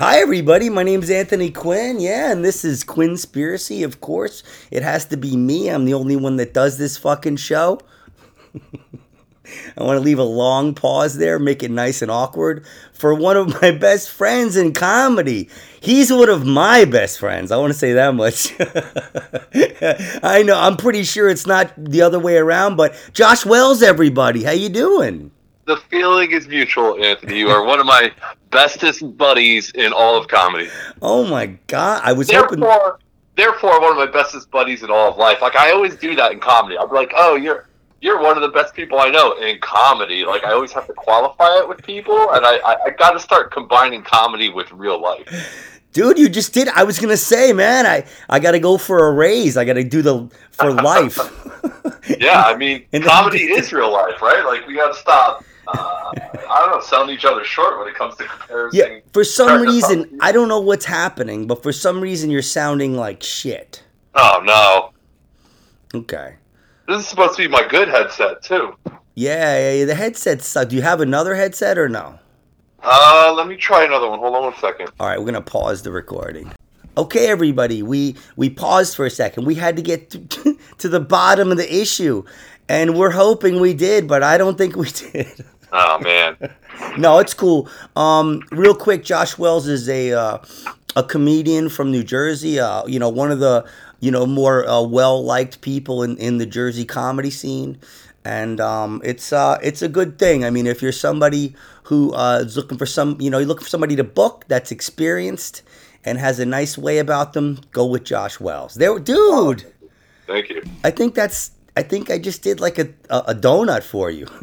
Hi, everybody. My name's Anthony Quinn. Yeah, and this is Quinnspiracy, of course. It has to be me. I'm the only one that does this fucking show. I want to leave a long pause there, make it nice and awkward for one of my best friends in comedy. He's one of my best friends. I want to say that much. I know. I'm pretty sure it's not the other way around, but Josh Wells, everybody, how you doing? The feeling is mutual, Anthony. You are one of my bestest buddies in all of comedy. Oh my god! I was Therefore, hoping. therefore, one of my bestest buddies in all of life. Like I always do that in comedy. I'm like, oh, you're you're one of the best people I know in comedy. Like I always have to qualify it with people, and I I, I got to start combining comedy with real life. Dude, you just did. I was gonna say, man, I I got to go for a raise. I got to do the for life. yeah, I mean, And comedy is real life, right? Like we got to stop. Uh, I don't know, selling each other short when it comes to comparison. Yeah, for some reason. I don't know what's happening, but for some reason, you're sounding like shit. Oh no, Okay. this is supposed to be my good headset too. Yeah, yeah, yeah. The headset suck. Do you have another headset or no? Uh, let me try another one. Hold on one second. All right, we're gonna pause the recording. Okay, everybody, we we paused for a second. We had to get to, to the bottom of the issue, and we're hoping we did, but I don't think we did. Oh man, no, it's cool. Um, real quick, Josh Wells is a uh, a comedian from New Jersey. Uh, you know, one of the you know more uh, well liked people in, in the Jersey comedy scene, and um, it's uh, it's a good thing. I mean, if you're somebody who uh, is looking for some, you know, you're looking for somebody to book that's experienced and has a nice way about them, go with Josh Wells. There, dude. thank you. I think that's. I think I just did like a a, donut for you.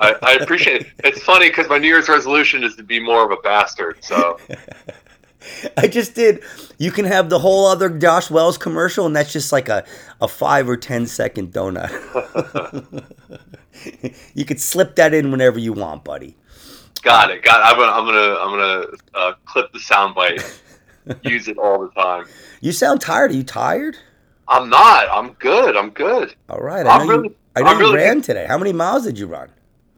I, I appreciate it. It's funny because my New Year's resolution is to be more of a bastard. So I just did. You can have the whole other Josh Wells commercial, and that's just like a, a five or ten second donut. you could slip that in whenever you want, buddy. got it. Got. It. I'm gonna. I'm gonna. I'm gonna uh, clip the soundbite. Use it all the time. You sound tired. Are you tired? I'm not. I'm good. I'm good. All right. I I'm you, really- I know I'm you really ran today. How many miles did you run?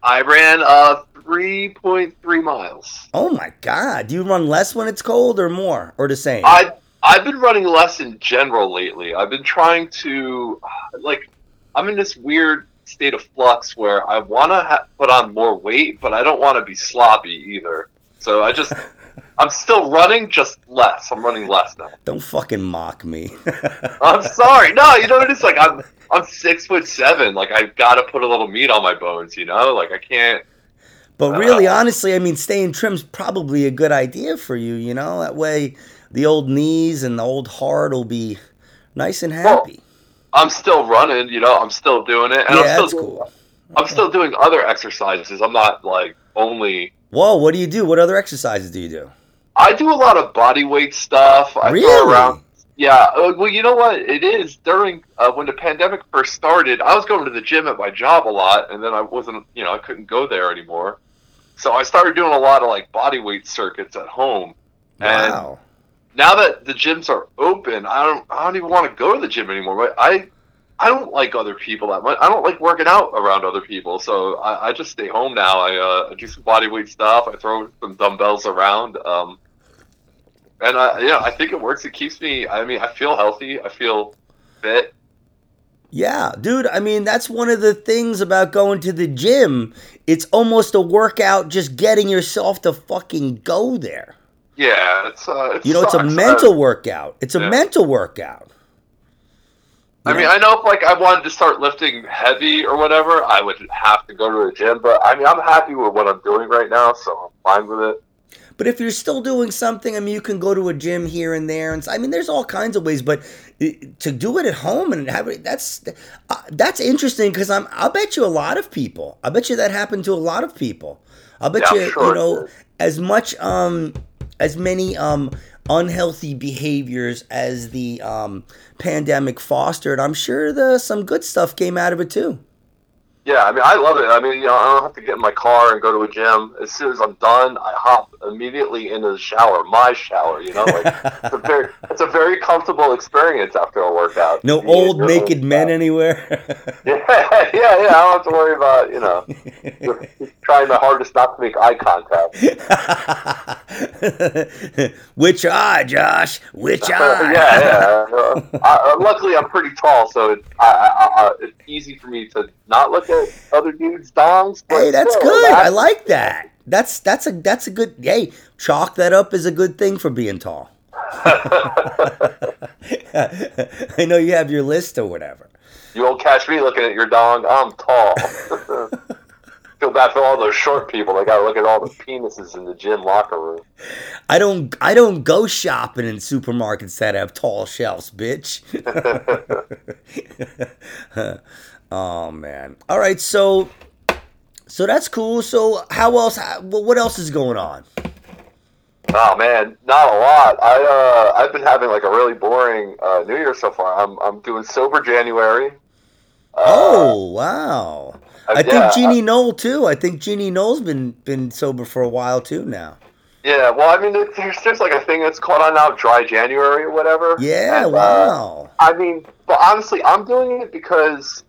I ran uh 3.3 miles. Oh my God. Do you run less when it's cold or more or the same? I I've been running less in general lately. I've been trying to like I'm in this weird state of flux where I want to ha- put on more weight, but I don't want to be sloppy either. So I just I'm still running, just less. I'm running less now. Don't fucking mock me. I'm sorry. No, you know what it's like. I'm I'm six foot seven. Like I've got to put a little meat on my bones. You know, like I can't. But really, honestly, I mean, staying trim's probably a good idea for you. You know, that way the old knees and the old heart will be nice and happy. I'm still running. You know, I'm still doing it, and yeah, I'm still that's doing, cool. I'm still doing other exercises. I'm not like only. Whoa, what do you do? What other exercises do you do? I do a lot of body weight stuff. I really? throw around. Yeah. uh, Well, you know what? It is during uh, when the pandemic first started. I was going to the gym at my job a lot, and then I wasn't. You know, I couldn't go there anymore. So I started doing a lot of like body weight circuits at home. And Wow. now that the gyms are open, I don't. I don't even want to go to the gym anymore. But I. I don't like other people that much. I don't like working out around other people, so I, I just stay home now. I, uh, I do some body weight stuff. I throw some dumbbells around. Um, and I, yeah, I think it works. It keeps me. I mean, I feel healthy. I feel fit. Yeah, dude, I mean, that's one of the things about going to the gym. It's almost a workout just getting yourself to fucking go there. Yeah, it's. Uh, You know, it's a mental workout. It's a Yeah. mental workout. I mean, I know if like I wanted to start lifting heavy or whatever, I would have to go to a gym. But I mean, I'm happy with what I'm doing right now, so I'm fine with it. But if you're still doing something, I mean, you can go to a gym here and there, and I mean, there's all kinds of ways. But to do it at home and have it, that's uh, that's interesting because I'm. I'll bet you a lot of people. I bet you that happened to a lot of people. I'll bet Yeah, you, sure you know, as much um, as many um unhealthy behaviors as the um pandemic fostered. I'm sure the some good stuff came out of it too. Yeah, I mean, I love it. I mean, you know, I don't have to get in my car and go to a gym. As soon as I'm done, I hop immediately into the shower, my shower. You know, like it's a very, it's a very comfortable experience after a workout. No You- old naked men anywhere. Yeah, yeah, yeah. I don't have to worry about you know trying my hardest not to make eye contact. Which eye, Josh? Which yeah, eye? yeah. Uh, I, uh, luckily, I'm pretty tall, so it, I, I, I, it's easy for me to not look at other dudes' dongs. Hey, that's still, good. I that's- like that. That's that's a that's a good. Hey, chalk that up as a good thing for being tall. I know you have your list or whatever. You won't catch me looking at your dong. I'm tall. Feel bad for all those short people. They got to look at all the penises in the gym locker room. I don't I don't go shopping in supermarkets that have tall shelves, bitch. oh man. All right, so so that's cool. So how else how, what else is going on? Oh man, not a lot. I uh, I've been having like a really boring uh, New Year so far. I'm I'm doing sober January. Uh, Oh, wow. I think yeah, Jeannie Knoll too. I think Jeannie Knoll's been been sober for a while too now. Yeah, well, I mean, there's there's like a thing that's called on now, dry January or whatever. Yeah, And, uh, wow. I mean, but honestly, I'm doing it because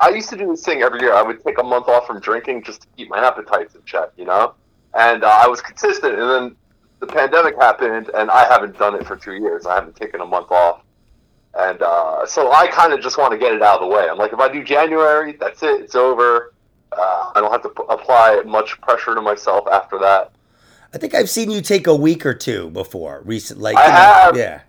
I used to do this thing every year. I would take a month off from drinking just to keep my appetites in check, you know. And uh, I was consistent, and then the pandemic happened, and I haven't done it for two years. I haven't taken a month off, and uh, so I kind of just want to get it out of the way. I'm like, if I do January, that's it. It's over. Uh, I don't have to p- apply much pressure to myself after that. I think I've seen you take a week or two before recent like I know, have. yeah.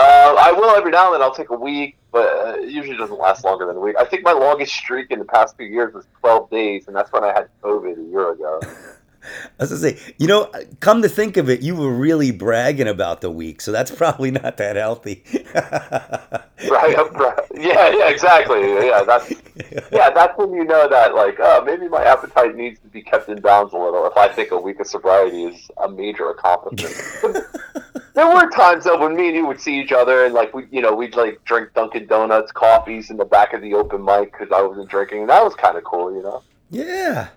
Uh, I will every now and then. I'll take a week, but uh, it usually doesn't last longer than a week. I think my longest streak in the past few years was 12 days, and that's when I had COVID a year ago. I was gonna say, you know, come to think of it, you were really bragging about the week, so that's probably not that healthy. right? right. Yeah, yeah, exactly. Yeah, that's yeah, that's when you know that like, oh, maybe my appetite needs to be kept in bounds a little. If I think a week of sobriety is a major accomplishment. there were times though when me and you would see each other and like we, you know, we'd like drink Dunkin' Donuts, coffees in the back of the open mic because I wasn't drinking, and that was kind of cool, you know. Yeah,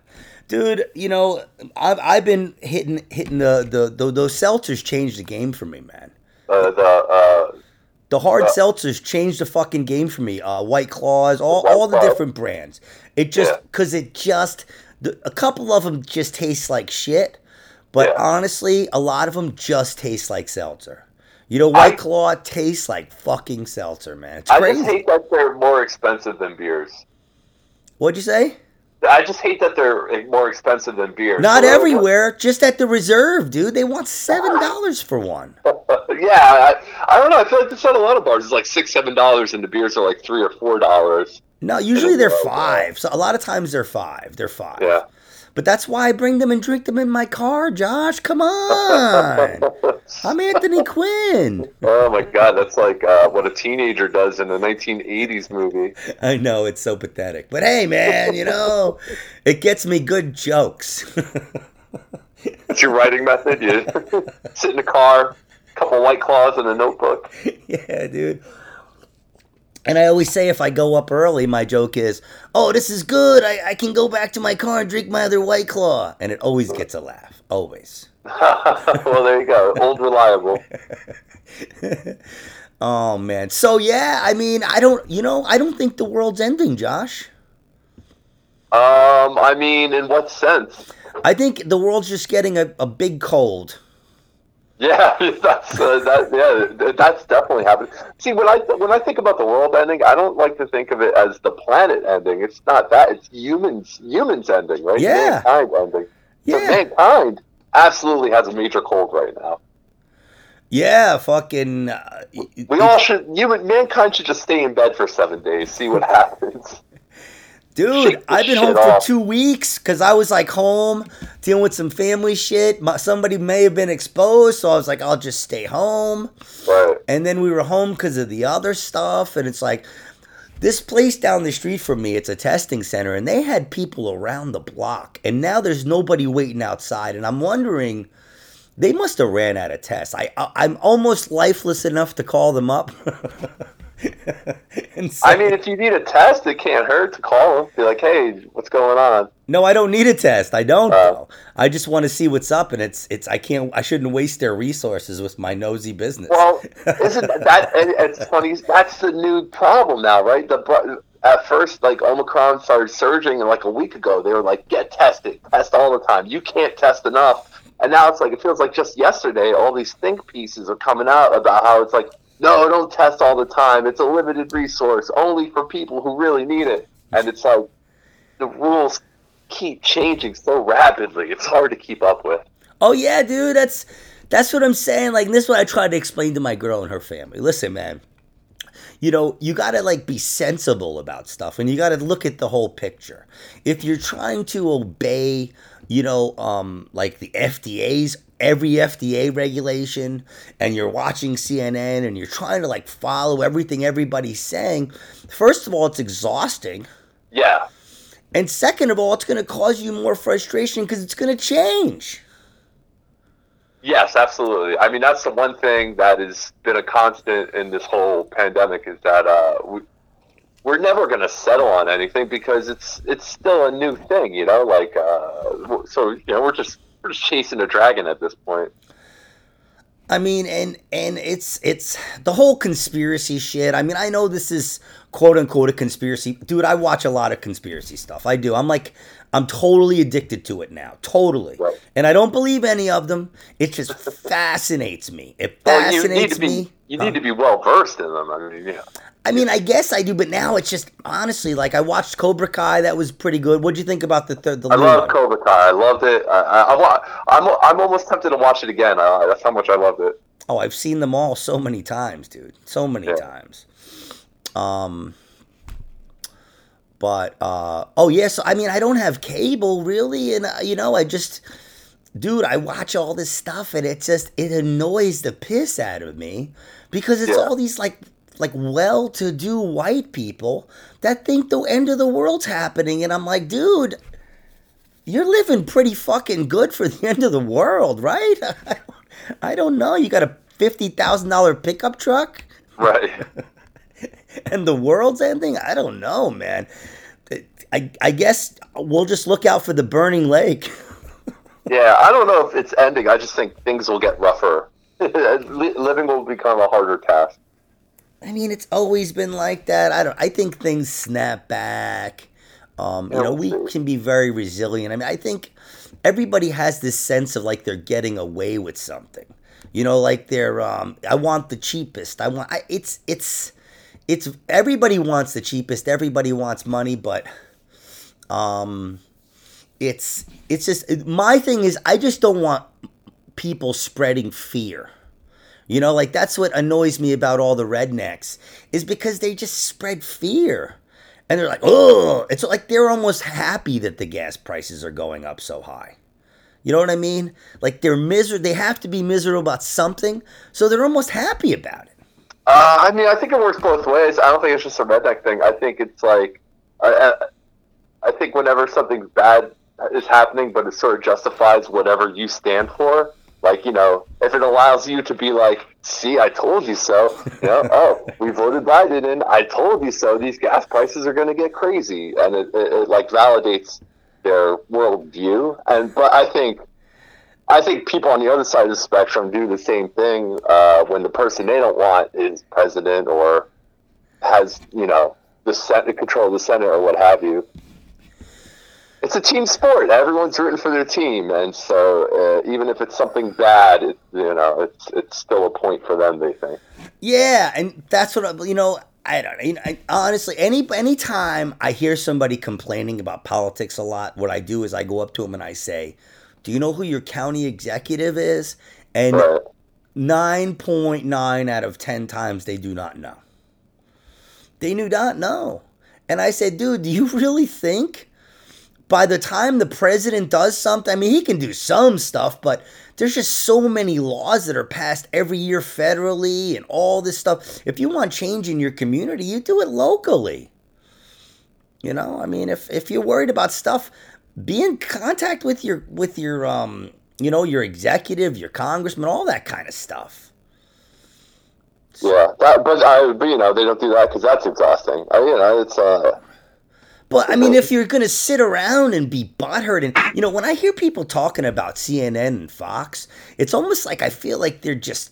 dude. You know, I've I've been hitting hitting the the, the those seltzers changed the game for me, man. Uh, the uh, The hard Yeah. seltzers changed the fucking game for me. Uh, White Claws, all, White all the Claw. different brands. It just Yeah. because it just the, a couple of them just taste like shit, but Yeah. honestly, a lot of them just taste like seltzer. You know, White I- Claw tastes like fucking seltzer, man. It's I crazy. just hate that they're more expensive than beers. What'd you say? I just hate that they're more expensive than beer. Not So, uh, everywhere, just at the reserve, dude. They want seven dollars for one. yeah, I, I don't know. I feel like this at a lot of bars. It's like six, seven dollars, and the beers are like three or four dollars. No, usually they're Well, five. So a lot of times they're five. They're five. Yeah. But that's why I bring them and drink them in my car, Josh. Come on. I'm Anthony Quinn. oh my god, that's like uh, what a teenager does in a 1980s movie. I know it's so pathetic. But hey, man, you know, it gets me good jokes. That's your writing method. You sit in the car, a couple white claws and a notebook. yeah, dude. And I always say if I go up early, my joke is, oh, this is good. I, I can go back to my car and drink my other White Claw. And it always gets a laugh. Always. well, there you go. Old reliable. Oh, man. So, yeah, I mean, I don't, you know, I don't think the world's ending, Josh. Um, I mean, in what sense? I think the world's just getting a, a big cold. Yeah, that's uh, that. Yeah, that's definitely happening. See, when I when I think about the world ending, I don't like to think of it as the planet ending. It's not that. It's humans humans ending, right? Yeah. mankind ending. So Yeah. mankind absolutely has a major cold right now. Yeah, fucking. Uh, We all should. Human mankind should just stay in bed for seven days, see what happens. Dude, I've been home off. for two weeks because I was like home dealing with some family shit. My, somebody may have been exposed, so I was like, I'll just stay home. Right. And then we were home because of the other stuff. And it's like, this place down the street from me, it's a testing center, and they had people around the block. And now there's nobody waiting outside. And I'm wondering, they must have ran out of tests. I, I I'm almost lifeless enough to call them up. And I mean, if you need a test, it can't hurt to call them. Be like, hey, what's going on? no, I don't need a test. I don't. Uh. I just want to see what's up, and it's it's. I can't. I shouldn't waste their resources with my nosy business. Well, isn't that? And it's funny. That's the new problem now, right? The at first, like Omicron started surging, and like a week ago, they were like, "Get tested, test all the time. You can't test enough." And now it's like it feels like just yesterday, all these think pieces are coming out about how it's like, "No, don't test all the time. It's a limited resource, only for people who really need it." And it's like the rules keep changing so rapidly; it's hard to keep up with. Oh yeah, dude, that's that's what I'm saying. Like this is what I tried to explain to my girl and her family. Listen, man. You know, you got to like be sensible about stuff and you got to look at the whole picture. If you're trying to obey, you know, um like the FDA's every FDA regulation and you're watching CNN and you're trying to like follow everything everybody's saying, first of all, it's exhausting. Yeah, And second of all, it's going to cause you more frustration because it's going to change. Yes, absolutely. I mean, that's the one thing that has been a constant in this whole pandemic is that uh, we, we're never going to settle on anything because it's it's still a new thing, you know. Like, uh, so you know, we're just we're just chasing a dragon at this point. I mean, and and it's it's the whole conspiracy shit. I mean, I know this is quote unquote a conspiracy, dude. I watch a lot of conspiracy stuff. I do. I'm like, I'm totally addicted to it now, totally. Right. And I don't believe any of them. It just fascinates me. It Well, oh, you need fascinates to be me. you need to be well versed in them. I mean, yeah. I mean, I guess I do, but now it's just honestly like I watched Cobra Kai. That was pretty good. What'd you think about the third? The I love? Cobra Kai. I loved it. I, I, wa- I'm I'm almost tempted to watch it again. Uh, that's how much I loved it. Oh, I've seen them all so many times, dude. So many Yeah. times. Um but uh oh yes, yeah, so, I mean I don't have cable really and uh, you know, I just dude, I watch all this stuff and it just it annoys the piss out of me because it's Yeah. all these like like well-to-do white people that think the end of the world's happening and I'm like, dude, you're living pretty fucking good for the end of the world, right? I don't know. You got a fifty thousand dollar pickup truck, Right. and the world's ending. I don't know, man. I I guess we'll just look out for the burning lake. Yeah, I don't know if it's ending. I just think things will get rougher. Living will become a harder task. I mean, it's always been like that. I don't. I think things snap back. Um, you know, we can be very resilient. I mean, I think everybody has this sense of like they're getting away with something. You know, like they're. Um, I want the cheapest. I want. I, it's it's it's everybody wants the cheapest. Everybody wants money, but um, it's it's just my thing is I just don't want people spreading fear. You know, like that's what annoys me about all the rednecks is because they just spread fear. And they're like, oh, it's like they're almost happy that the gas prices are going up so high. You know what I mean? Like they're miserable. They have to be miserable about something, so they're almost happy about it. Uh, I mean, I think it works both ways. I don't think it's just a redneck thing. I think it's like, I, I, I think whenever something bad is happening, but it sort of justifies whatever you stand for. Like, you know, if it allows you to be like, see, I told you so. You know, oh, we voted Biden in. I told you so. These gas prices are going to get crazy. And it, it, it like validates their worldview. And, but I think, I think people on the other side of the spectrum do the same thing uh, when the person they don't want is president or has, you know, the Senate control of the Senate or what have you. It's a team sport. Everyone's rooting for their team, and so uh, even if it's something bad, it, you know, it's it's still a point for them. They think. Yeah, and that's what I, you know. I don't know. You know, I, honestly, any any time I hear somebody complaining about politics a lot, what I do is I go up to them and I say, "Do you know who your county executive is?" And nine point nine out of ten times they do not know. They do not know. And I said, "Dude, do you really think?" By the time the president does something, I mean, he can do some stuff, but there's just so many laws that are passed every year federally and all this stuff. If you want change in your community, you do it locally. You know, I mean, if if you're worried about stuff, be in contact with your with your um, you know, your executive, your congressman, all that kind of stuff. Yeah, that, but I, but you know, they don't do that because that's exhausting. I, you know, it's uh. But I mean, if you're gonna sit around and be butthurt, and you know, when I hear people talking about CNN and Fox, it's almost like I feel like they're just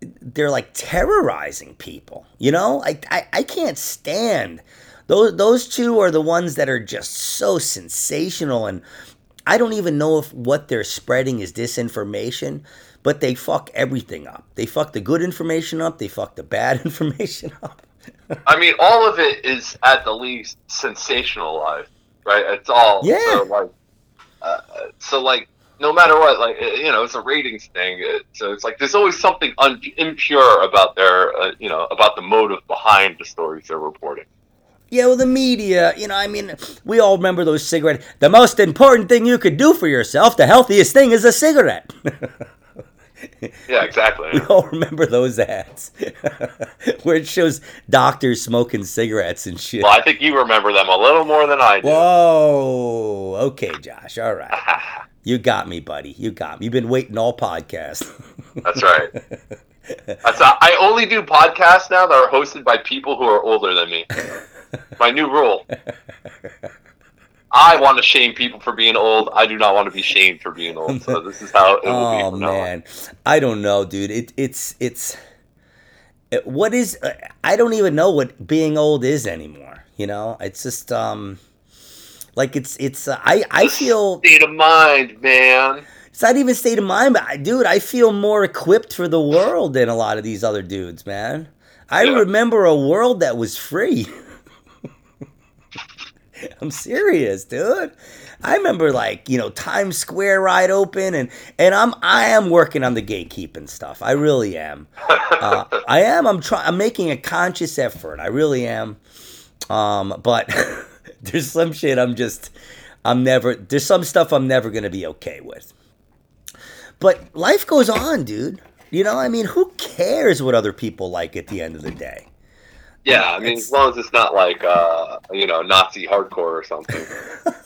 they're like terrorizing people. You know, I I, I can't stand those those two are the ones that are just so sensational, and I don't even know if what they're spreading is disinformation but they fuck everything up. They fuck the good information up. They fuck the bad information up. I mean, all of it is at the least sensationalized, right? It's all yeah. So like, uh, so like, no matter what, like you know, it's a ratings thing. It, so it's like there's always something un- impure about their, uh, you know, about the motive behind the stories they're reporting. Yeah, well, the media, you know, I mean, we all remember those cigarettes. The most important thing you could do for yourself, the healthiest thing is a cigarette. yeah, exactly. We all remember those ads where it shows doctors smoking cigarettes and shit. Well, I think you remember them a little more than I do. Whoa. Okay, Josh. All right. you got me, buddy. You got me. You've been waiting all podcast. That's right. That's a, I only do podcasts now that are hosted by people who are older than me. My new rule. I want to shame people for being old. I do not want to be shamed for being old. So this is how it will oh, be. Oh man, I don't know, dude. It, it's it's it, what is uh, I don't even know what being old is anymore. You know, it's just um like it's it's uh, I I feel state of mind, man. It's not even state of mind, but I, dude, I feel more equipped for the world than a lot of these other dudes, man. I yeah. remember a world that was free. I'm serious, dude. I remember like, you know, Times Square ride open and and I'm I am working on the gatekeeping stuff. I really am. Uh, I am. I'm trying I'm making a conscious effort. I really am. Um, but there's some shit I'm just I'm never there's some stuff I'm never going to be okay with. But life goes on, dude. You know, I mean, who cares what other people like at the end of the day? Yeah, I mean, it's... as long as it's not like uh, you know Nazi hardcore or something.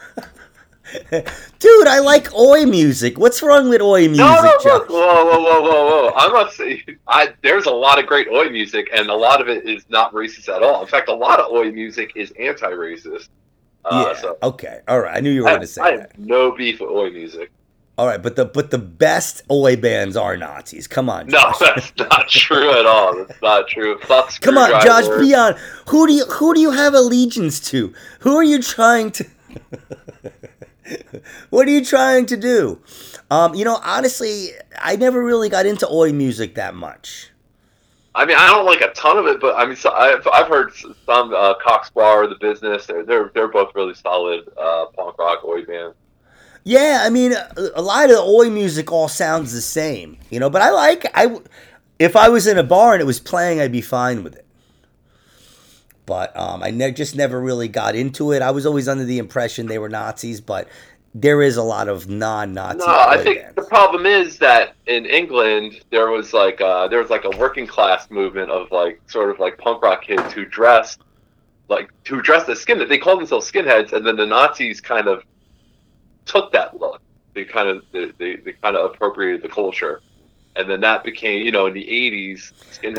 Dude, I like oi music. What's wrong with oi music? No, no, no. Whoa, whoa, whoa, whoa, whoa! I'm not saying. I there's a lot of great oi music, and a lot of it is not racist at all. In fact, a lot of oi music is anti-racist. Uh, yeah. So okay. All right. I knew you were going to say I that. no beef with oi music. All right, but the but the best oi bands are Nazis. Come on, Josh. No, that's not true at all. That's not true. Fuck Come on, Josh. Be on. Who do you who do you have allegiance to? Who are you trying to? what are you trying to do? Um, you know, honestly, I never really got into oi music that much. I mean, I don't like a ton of it, but I mean, so I've, I've heard some uh, Cock Sparrer, the business. They're they're they're both really solid uh, punk rock oi bands. Yeah, I mean, a lot of the oi music all sounds the same, you know. But I like I, if I was in a bar and it was playing, I'd be fine with it. But um, I ne- just never really got into it. I was always under the impression they were Nazis, but there is a lot of non-Nazi. No, I think bands. the problem is that in England there was like uh, there was like a working class movement of like sort of like punk rock kids who dressed like who dressed as skinheads. They called themselves skinheads, and then the Nazis kind of took that look. They kind of they, they, they kind of appropriated the culture, and then that became you know in the '80s.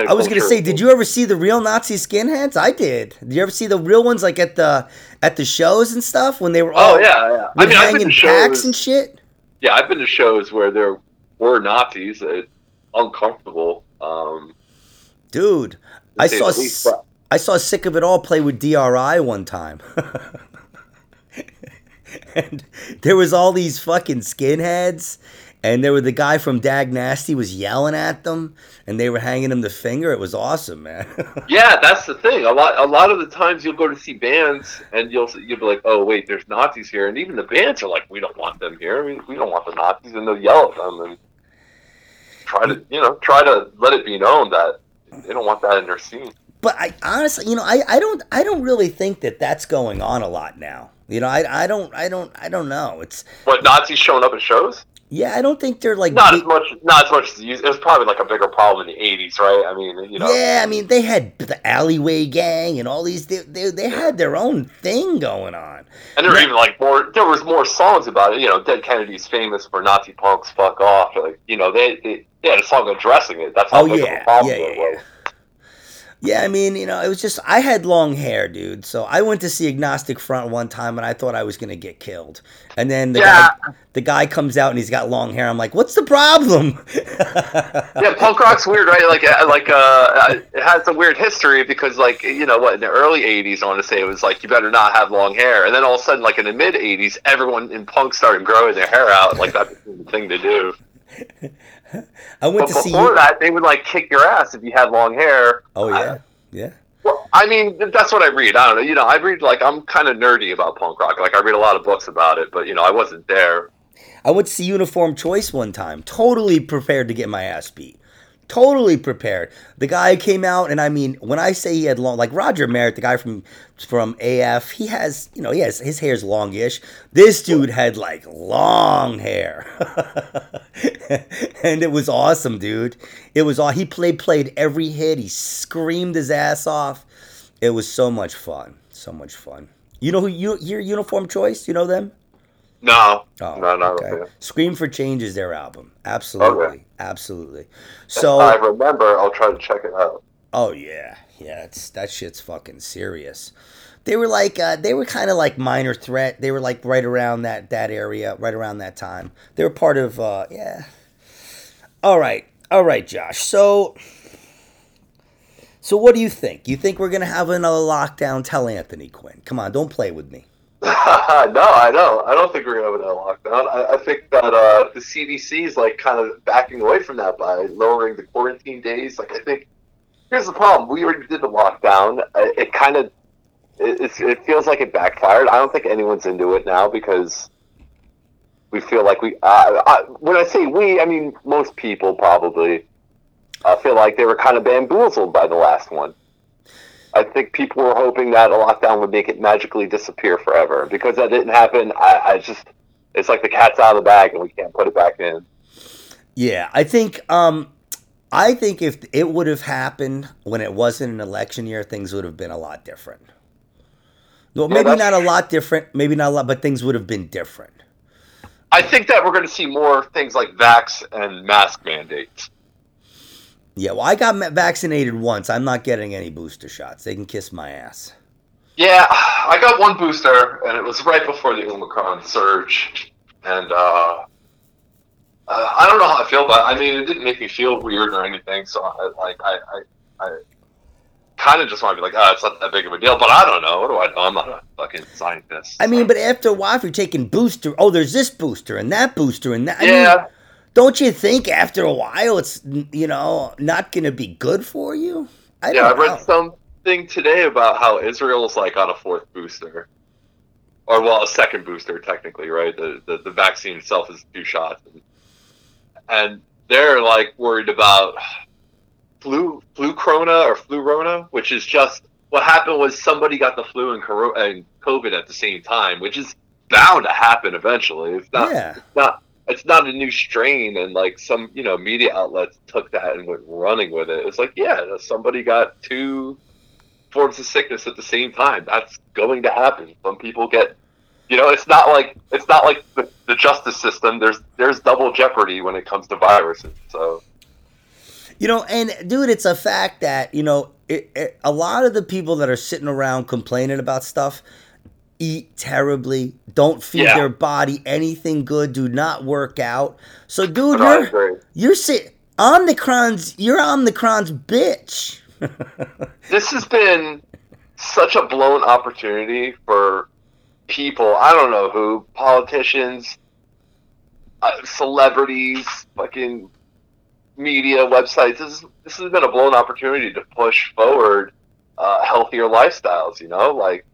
I was gonna say, did you ever see the real Nazi skinheads? I did. Did you ever see the real ones like at the at the shows and stuff when they were all? Oh yeah, yeah. I mean, hanging packs and shit. Yeah, I've been to shows where there were Nazis. It's uncomfortable. Um, Dude, I saw least, I saw Sick of It All play with DRI one time. and there was all these fucking skinheads and there were the guy from Dag Nasty was yelling at them and they were hanging him the finger. It was awesome man. Yeah that's the thing. A lot a lot of the times you'll go to see bands and you'll you'll be like oh wait there's nazis here. And even the bands are like we don't want them here. We, we don't want the nazis and they'll yell at them and try to you know try to let it be known that they don't want that in their scene. But i honestly you know i, I don't i don't really think that that's going on a lot now you know, I, I don't I don't I don't know. It's what Nazis showing up at shows. Yeah, I don't think they're like not big, as much. Not as much as it was probably like a bigger problem in the '80s, right? I mean, you know. Yeah, I mean, they had the alleyway gang and all these. They they, they had their own thing going on. And there were even like more. There was more songs about it. You know, Dead Kennedy's famous for Nazi punks fuck off. Like you know, they, they Yeah, the song addressing it. That's how Oh big of a problem yeah, it yeah, was. Yeah. I mean, you know, it was just I had long hair, dude. So I went to see Agnostic Front one time, and I thought I was gonna get killed. And then the Yeah. guy, the guy comes out and he's got long hair. I'm like, what's the problem? Yeah, punk rock's weird, right? Like, uh, like uh, it has a weird history because, like, you know, what in the early '80s, I want to say it was like you better not have long hair, and then all of a sudden, like in the mid '80s, everyone in punk started growing their hair out. Like that became the thing to do. I went But to see before you. that, they would like kick your ass if you had long hair. Oh I- yeah, yeah. Well, I mean, that's what I read. I don't know. You know, I read like I'm kind of nerdy about punk rock. Like I read a lot of books about it, but you know, I wasn't there. I went to see Uniform Choice one time, totally prepared to get my ass beat. Totally prepared. The guy came out, and I mean, when I say he had long, like Roger Miret, the guy from from AF, he has, you know, he has his hair's longish. This dude had like long hair, and it was awesome, dude. It was all he played played every hit. He screamed his ass off. It was so much fun, so much fun. You know who you your Uniform Choice? You know them? No, Oh, no, no. okay. okay. Scream for Change is their album. Absolutely. Okay. Absolutely. So I remember. I'll try to check it out. oh yeah. Yeah, it's that shit's fucking serious. They were like uh, they were kind of like minor threat. They were like right around that that area, right around that time. They were part of uh yeah. All right. All right, Josh. So So what do you think? You think we're going to have another lockdown? Tell Anthony Quinn. Come on, don't play with me. no, I don't. I don't think we're gonna have another lockdown. I, I think that uh, the CDC is like kind of backing away from that by lowering the quarantine days. Like I think here's the problem: we already did the lockdown. Uh, It kind of it, it feels like it backfired. I don't think anyone's into it now because we feel like we. Uh, I, when I say we, I mean most people probably uh, feel like they were kind of bamboozled by the last one. I think people were hoping that a lockdown would make it magically disappear forever. Because that didn't happen, I, I just it's like the cat's out of the bag and we can't put it back in. Yeah, I think um I think if it would have happened when it wasn't an election year, things would have been a lot different. Well, maybe that's- not a lot different, maybe not a lot, but things would have been different. I think that we're going to see more things like vax and mask mandates. Yeah, well, I got vaccinated once. I'm not getting any booster shots. They can kiss my ass. Yeah, I got one booster, and it was right before the Omicron surge, and uh, uh, I don't know how I feel, but I mean, it didn't make me feel weird or anything. So, I, like, I, I, I kind of just want to be like, oh, it's not that big of a deal. But I don't know. What do I know? I'm not a fucking scientist. I mean, but after a while, if you're taking booster, oh, there's this booster and that booster and that. I mean, yeah, don't you think after a while it's you know not going to be good for you? I yeah. I read something today about how Israel's like on a fourth booster, or well, a second booster technically, right? The the, the vaccine itself is two shots, and, and they're like worried about flu flu corona or flu rona, which is just what happened was somebody got the flu and, coro- and COVID at the same time, which is bound to happen eventually. It's not yeah. not it's not a new strain and like some you know media outlets took that and went running with it. It's like yeah somebody got two forms of sickness at the same time. That's going to happen. Some people get you know it's not like it's not like the, the justice system. There's there's double jeopardy when it comes to viruses so. You know, and dude, it's a fact that you know it, it, a lot of the people that are sitting around complaining about stuff eat terribly, don't feed Yeah. their body anything good, do not work out. So, dude, No, you're you're sit Omnicron's you're Omnicron's bitch. this has been such a blown opportunity for people. I don't know who, politicians, uh, celebrities, fucking media websites. This this has been a blown opportunity to push forward uh, healthier lifestyles. You know, like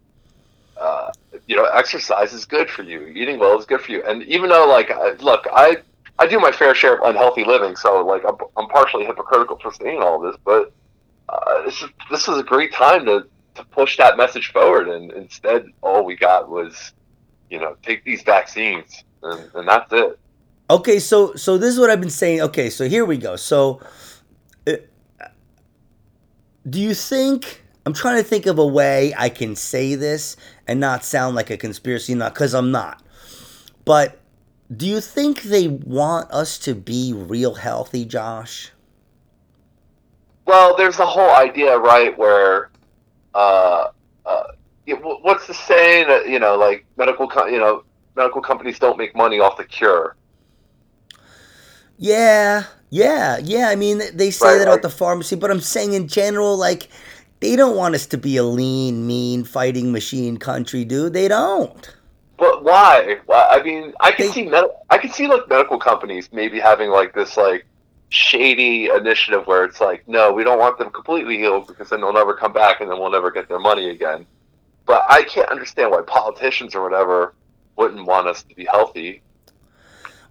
uh, you know, exercise is good for you. Eating well is good for you. And even though, like, I, look, I I do my fair share of unhealthy living, so like I'm, I'm partially hypocritical for saying all this, but uh, this is this was a great time to to push that message forward. And instead, all we got was, you know, take these vaccines, and, and that's it. Okay, so so this is what I've been saying. Okay, so here we go. So, uh, do you think I'm trying to think of a way I can say this and not sound like a conspiracy nut because I'm not. But do you think they want us to be real healthy, Josh? Well, there's the whole idea, right, where, uh, uh, what's the saying? That, you know, like medical, co- you know, medical companies don't make money off the cure. Yeah, yeah, yeah. I mean, they say Right, that like- about the pharmacy, but I'm saying in general, like, they don't want us to be a lean, mean, fighting machine country, dude. They don't. But why? Why? I mean, I can They- see med- I can see like medical companies maybe having like this like shady initiative where it's like, no, we don't want them completely healed because then they'll never come back and then we'll never get their money again. But I can't understand why politicians or whatever wouldn't want us to be healthy.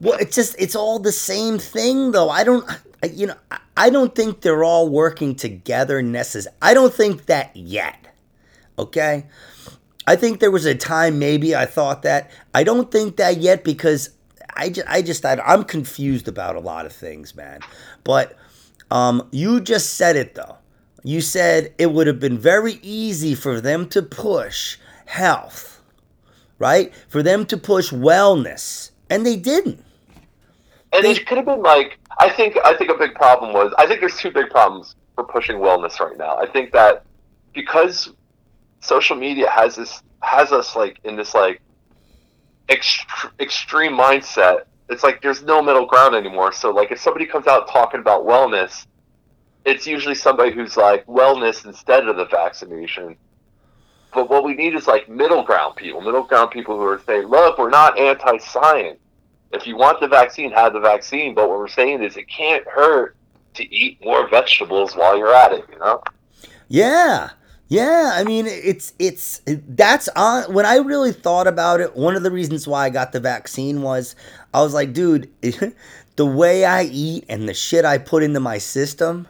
Well, it's just it's all the same thing, though. I don't, you know, I- don't think they're all working together. Necess. I don't think that yet. Okay, I think there was a time maybe I thought that. I don't think that yet because I just, I just, I, I'm confused about a lot of things, man. But um, you just said it though. You said it would have been very easy for them to push health, right? For them to push wellness, and they didn't. And They- it could have been like I think I think a big problem was I think there's two big problems for pushing wellness right now. I think that because social media has this has us like in this like ext- extreme mindset. It's like there's no middle ground anymore. So like if somebody comes out talking about wellness, it's usually somebody who's like wellness instead of the vaccination. But what we need is like middle ground people, middle ground people who are saying, "Look, we're not anti-science. If you want the vaccine, have the vaccine. But what we're saying is it can't hurt to eat more vegetables while you're at it. You know? Yeah. Yeah, I mean it's it's that's on when I really thought about it, one of the reasons why I got the vaccine was I was like, dude, the way I eat and the shit I put into my system,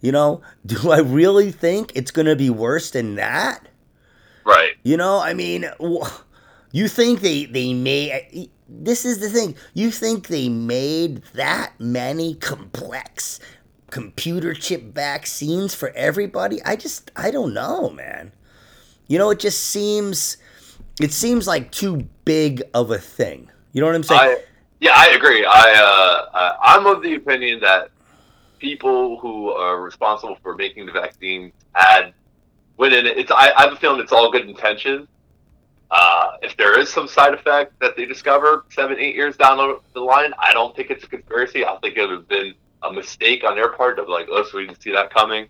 you know, do I really think it's going to be worse than that? Right. You know, I mean, you think they they made this is the thing. You think they made that many complex computer chip vaccines for everybody? I just I don't know, man. You know, it just seems it seems like too big of a thing. You know what I'm saying? I yeah, I agree. I uh, I'm of the opinion that people who are responsible for making the vaccine had when in it, it's I, I have a feeling it's all good intention. Uh, if there is some side effect that they discover seven, eight years down the- line, I don't think it's a conspiracy. I think it would have been a mistake on their part of like, oh, so we didn't see that coming.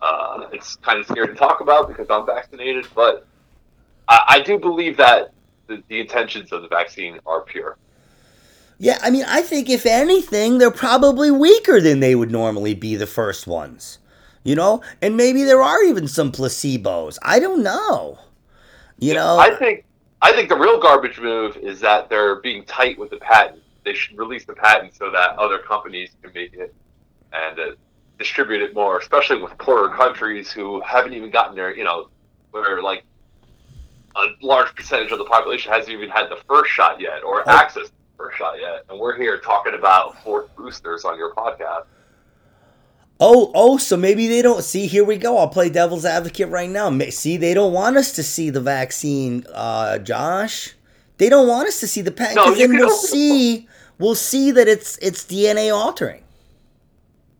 Uh, it's kind of scary to talk about because I'm vaccinated, but I, I do believe that the, the intentions of the vaccine are pure. yeah, I mean, I think if anything, they're probably weaker than they would normally be the first ones. You know? And maybe there are even some placebos. I don't know. You know? I think I think the real garbage move is that they're being tight with the patent. They should release the patent so that other companies can make it and uh, distribute it more, especially with poorer countries who haven't even gotten there. You know, where like a large percentage of the population hasn't even had the first shot yet or Oh. access to the first shot yet, and we're here talking about fourth boosters on your podcast. Oh, oh, so maybe they don't see. Here we go. I'll play devil's advocate right now. See, they don't want us to see the vaccine, uh, Josh. They don't want us to see the patent No, you then we'll the see. We'll see that it's it's DNA altering.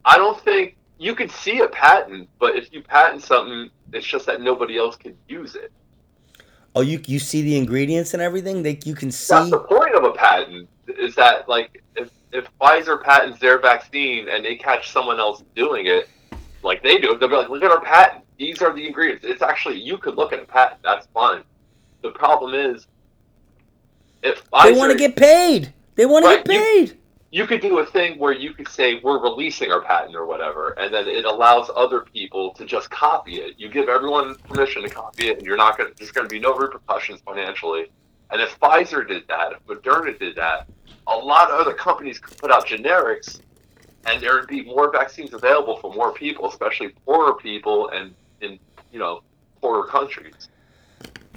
I don't think you can see a patent, but if you patent something, it's just that nobody else can use it. Oh, you you see the ingredients and everything. They you can see. That's the point of a patent is that like if Pfizer patents their vaccine and they catch someone else doing it, like they do, they'll be like, "Look at our patent. These are the ingredients." It's actually you could look at a patent. That's fine. The problem is if Pfizer, They want to get paid. They want to Right, get you- paid. you could do a thing where you could say we're releasing our patent or whatever, and then it allows other people to just copy it. You give everyone permission to copy it, and you're not going. to There's going to be no repercussions financially. And if Pfizer did that, if Moderna did that, a lot of other companies could put out generics, and there would be more vaccines available for more people, especially poorer people and in you know poorer countries.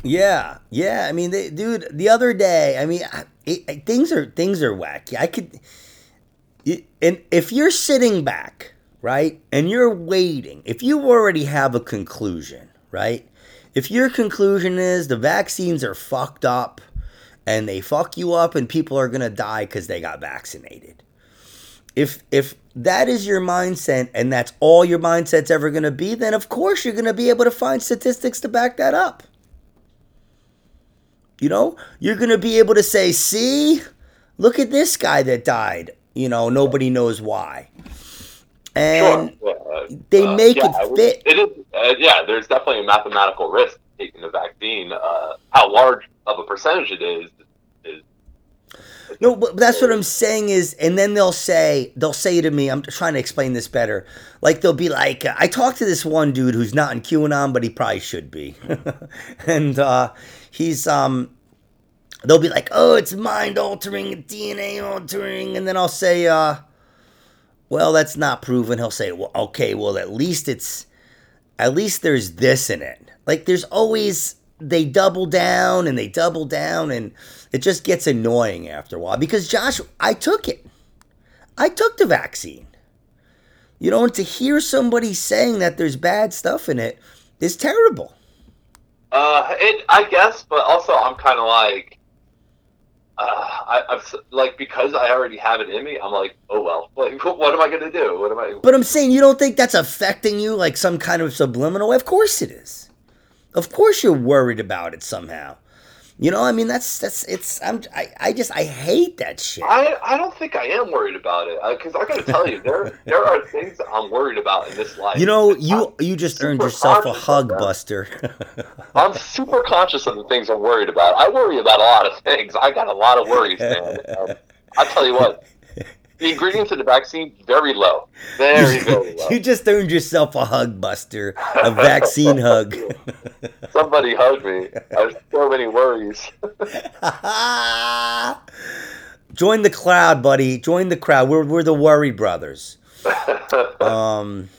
Yeah, yeah. I mean, they, dude, the other day, I mean, it, it- things are things are wacky. I could, and if you're sitting back, right, and you're waiting, if you already have a conclusion, right, if your conclusion is the vaccines are fucked up, and they fuck you up and people are going to die cuz they got vaccinated. If if that is your mindset and that's all your mindset's ever going to be, then of course you're going to be able to find statistics to back that up. You know, you're going to be able to say, "See, look at this guy that died." You know, nobody knows why. And sure. Uh, they make yeah, it fit. It is, uh, yeah, there's definitely a mathematical risk taking the vaccine. Uh, how large of a percentage it is is No, but that's what I'm saying is, and then they'll say, they'll say to me, I'm trying to explain this better. Like they'll be like, I talked to this one dude who's not in QAnon, but he probably should be, and uh, he's um, they'll be like, oh, it's mind altering, DNA altering, and then I'll say, uh, well, that's not proven. He'll say, well, okay, well, at least it's, at least there's this in it. Like there's always they double down and they double down and it just gets annoying after a while because Josh, I took it. I took the vaccine. You know, and to hear somebody saying that there's bad stuff in it is terrible. Uh, it I guess, but also I'm kind of like, I, I'm like because I already have it in me. I'm like, oh well, like what am I gonna do? What am I? But I'm saying you don't think that's affecting you like some kind of subliminal? Of course it is. Of course you're worried about it somehow. You know, I mean that's that's it's I'm I, I just I hate that shit. I, I don't think I am worried about it because I gotta tell you there there are things I'm worried about in this life. You know, you you just earned yourself a hug. Buster. I'm super conscious of the things I'm worried about. I worry about a lot of things. I got a lot of worries, man. Um, I'll tell you what, the ingredients in the vaccine very low, very very low. you just earned yourself a hug, Buster. A vaccine hug. Somebody hug me. I have so many worries. Join the crowd, buddy. Join the crowd. We're we're the worry brothers. Um,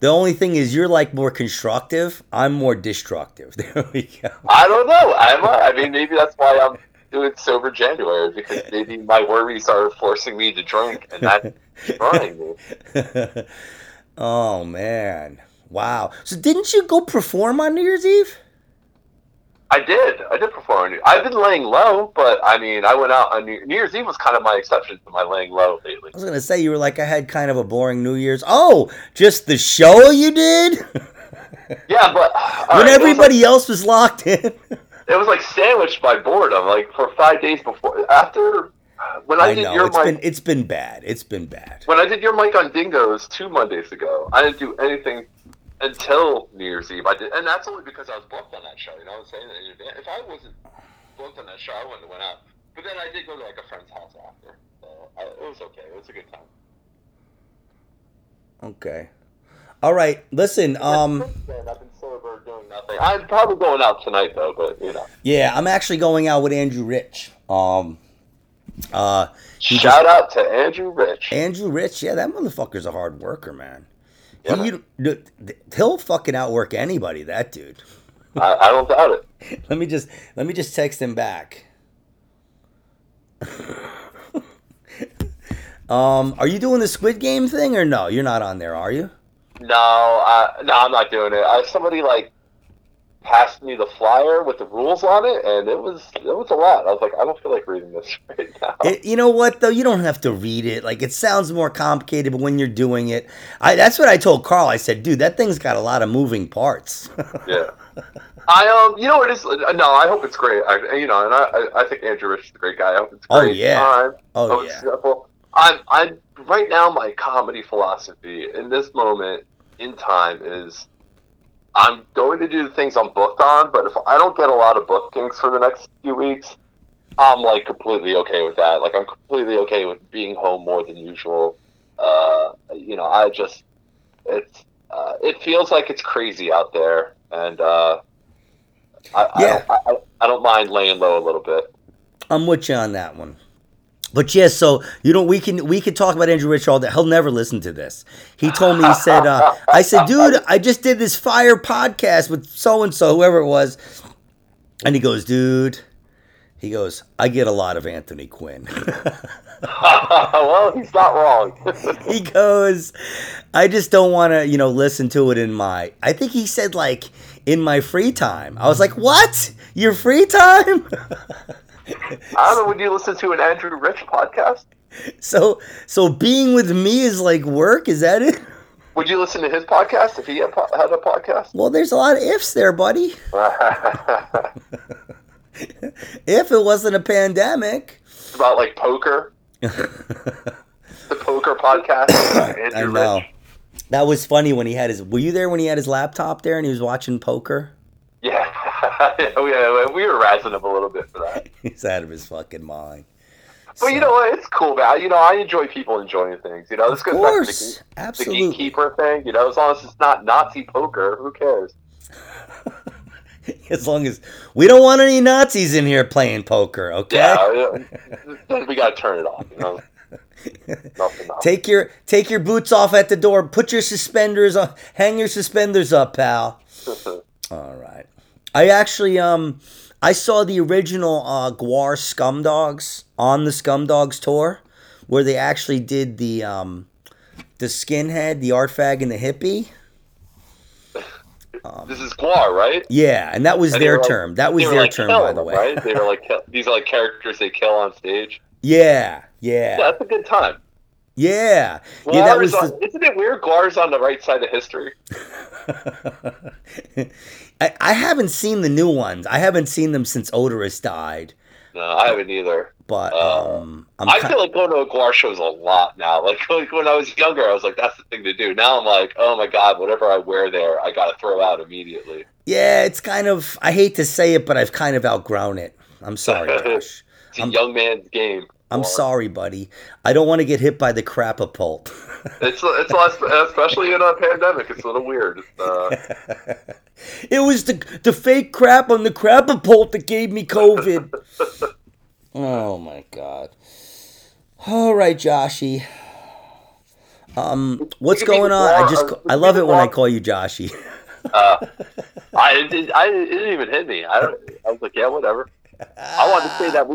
the only thing is, you're like more constructive. I'm more destructive. There we go. I don't know. I'm. I mean, maybe that's why I'm doing sober January because maybe my worries are forcing me to drink, and that's destroying me. oh man, wow. So didn't you go perform on New Year's Eve? I did. I did perform. I've been laying low, but I mean, I went out on New, New Year's Eve was kind of my exception to my laying low lately. I was gonna say you were like I had kind of a boring New Year's. Oh, just the show you did Yeah, but when right, everybody else was locked in. It was like sandwiched by boredom. Like for five days before, after when I, I did know your it's mic, been it's been bad. It's been bad. when I did your mic on Dingoes two Mondays ago, I didn't do anything until New Year's Eve. I did, and that's only because I was booked on that show. You know, what I was saying that. If I wasn't booked on that show, I wouldn't have went out. But then I did go to like a friend's house after, so I, it was okay. It was a good time. Okay. All right. Listen. Um. Nothing. I'm probably going out tonight though, but you know. Yeah, I'm actually going out with Andrew Rich. Um. Uh. Shout out to Andrew Rich. Andrew Rich, yeah, that motherfucker's a hard worker, man. Yeah, He, you- he'll fucking outwork anybody. That dude. I, I don't doubt it. Let me just let me just text him back. um, are you doing the Squid Game thing or no? You're not on there, are you? No, I, no, I'm not doing it. I, somebody like passed me the flyer with the rules on it, and it was it was a lot. I was like, I don't feel like reading this right now. It, you know what though? You don't have to read it. Like it sounds more complicated, but when you're doing it, I that's what I told Carl. I said, dude, that thing's got a lot of moving parts. yeah. I um, you know, it is. No, I hope it's great. I, you know, and I, I, think Andrew Rich is a great guy. I hope it's Oh, yeah. time. oh Oh, yeah. I'm, I'm right now. My comedy philosophy in this moment in time is, I'm going to do the things I'm booked on. But if I don't get a lot of bookings for the next few weeks, I'm like completely okay with that. Like I'm completely okay with being home more than usual. Uh, you know, I just it's uh, it feels like it's crazy out there, and uh, I, Yeah. I, don't, I, I don't mind laying low a little bit. I'm with you on that one. But yes, so you know we can we can talk about Andrew Rich all day. He'll never listen to this. He told me he said, uh, "I said, dude, I just did this fire podcast with so and so, whoever it was," and he goes, "Dude," he goes, "I get a lot of Anthony Quinn." well, he's not wrong. he goes, "I just don't want to, you know, listen to it in my." I think he said like in my free time. I was like, "What? Your free time?" I don't know. Would you listen to an Andrew Rich podcast? so, so being with me is like work. Is that it? Would you listen to his podcast if he had, a podcast? Well, there's a lot of ifs there, buddy. if it wasn't a pandemic. It's about like poker. the poker podcast. I know. Rich. That was funny when he had his. Were you there when he had his laptop there and he was watching poker? Yeah. yeah, uh, we were razzing him a little bit for that. He's out of his fucking mind. But you know what? It's cool, man. You know, I enjoy people enjoying things. You know, this Of goes back to the, the gatekeeper thing. You know, as long as it's not Nazi poker, who cares? As long as we don't want any Nazis in here playing poker, okay? Yeah, we gotta turn it off. You know, nothing. Take your take your boots off at the door. Put your suspenders on. Hang your suspenders up, pal. All right. I actually um I saw the original uh GWAR Scumdogs on the Scumdogs tour where they actually did the um the skinhead, the art fag and the hippie. this is GWAR, right? Yeah, and that was And their like- term. That was their like, term by the them, way. Right? They were like, these are like characters they kill on stage. Yeah, Yeah, yeah. that's a good time. Yeah. Yeah, that was on, the Isn't it weird? GWAR's on the right side of history. I, I haven't seen the new ones. I haven't seen them since Oderus died. No, I haven't either. But Uh, um, I'm I feel like going to a GWAR show is a lot now. Like, like when I was younger, I was like, that's the thing to do. Now I'm like, oh my god, whatever I wear there, I got to throw out immediately. yeah, it's kind of. I hate to say it, but I've kind of outgrown it. I'm sorry, Josh. It's a I'm- young man's game. I'm GWAR. sorry, buddy. I don't want to get hit by the crapapult. It's it's less, especially in a pandemic. It's a little weird. Uh, it was the the fake crap on the crapapult that gave me COVID. oh my god. All right, Joshy. Um, what's We could be going on? I just uh, I love it when I call you Joshy. uh, I it, I it didn't even hit me. I don't. I was like, yeah, whatever. I wanted to say that.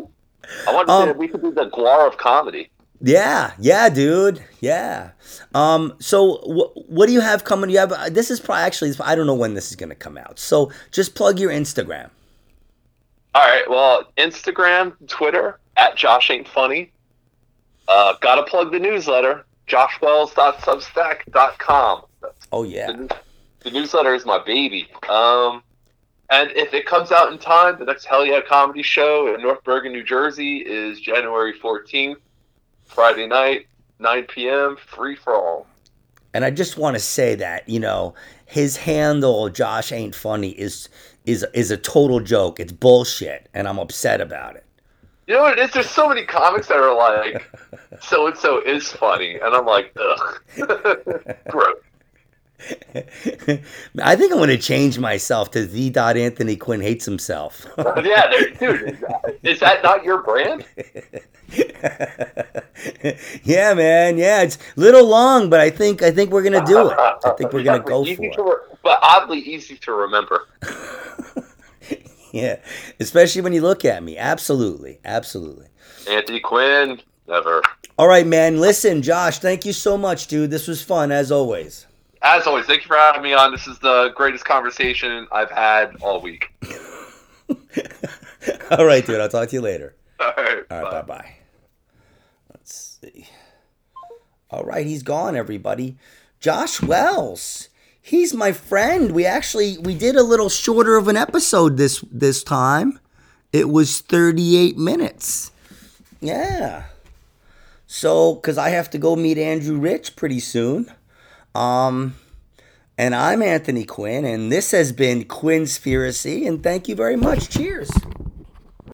I wanted to Um, say we could do the GWAR of comedy. Yeah, yeah, dude. Yeah. Um. So, wh- what do you have coming? You have uh, this is probably actually I don't know when this is gonna come out. So just plug your Instagram. All right. Well, Instagram, Twitter at Josh ain't funny. Uh, gotta plug the newsletter, joshwells.substack.com. Oh yeah. new- the newsletter is my baby. Um, and if it comes out in time, the next Hell Yeah comedy show in North Bergen, New Jersey is January 14th, Friday night, 9 p.m., free for all. And I just want to say that you know his handle Josh ain't funny is is is a total joke. It's bullshit, and I'm upset about it. You know what it is? There's so many comics that are like, so and so is funny. And I'm like, ugh. Gross. I think I'm gonna change myself to the dot Anthony Quinn hates himself. Yeah, dude, is that, is that not your brand? yeah, man. Yeah, it's a little long, but I think I think we're gonna do it. I think we're gonna go for it. re- but oddly easy to remember. Yeah, especially when you look at me. Absolutely, absolutely. Anthony Quinn, never. All right, man. Listen, Josh, thank you so much, dude. This was fun as always. As always, thank you for having me on. This is the greatest conversation I've had all week. All right, dude. I'll talk to you later. All right, All right, bye. bye. Let's see. All right, he's gone, everybody. Josh Wells. He's my friend. We actually we did a little shorter of an episode this this time. It was 38 minutes. Yeah. So, cuz I have to go meet Andrew Rich pretty soon. Um and I'm Anthony Quinn and this has been Quinnspiracy and thank you very much. Cheers.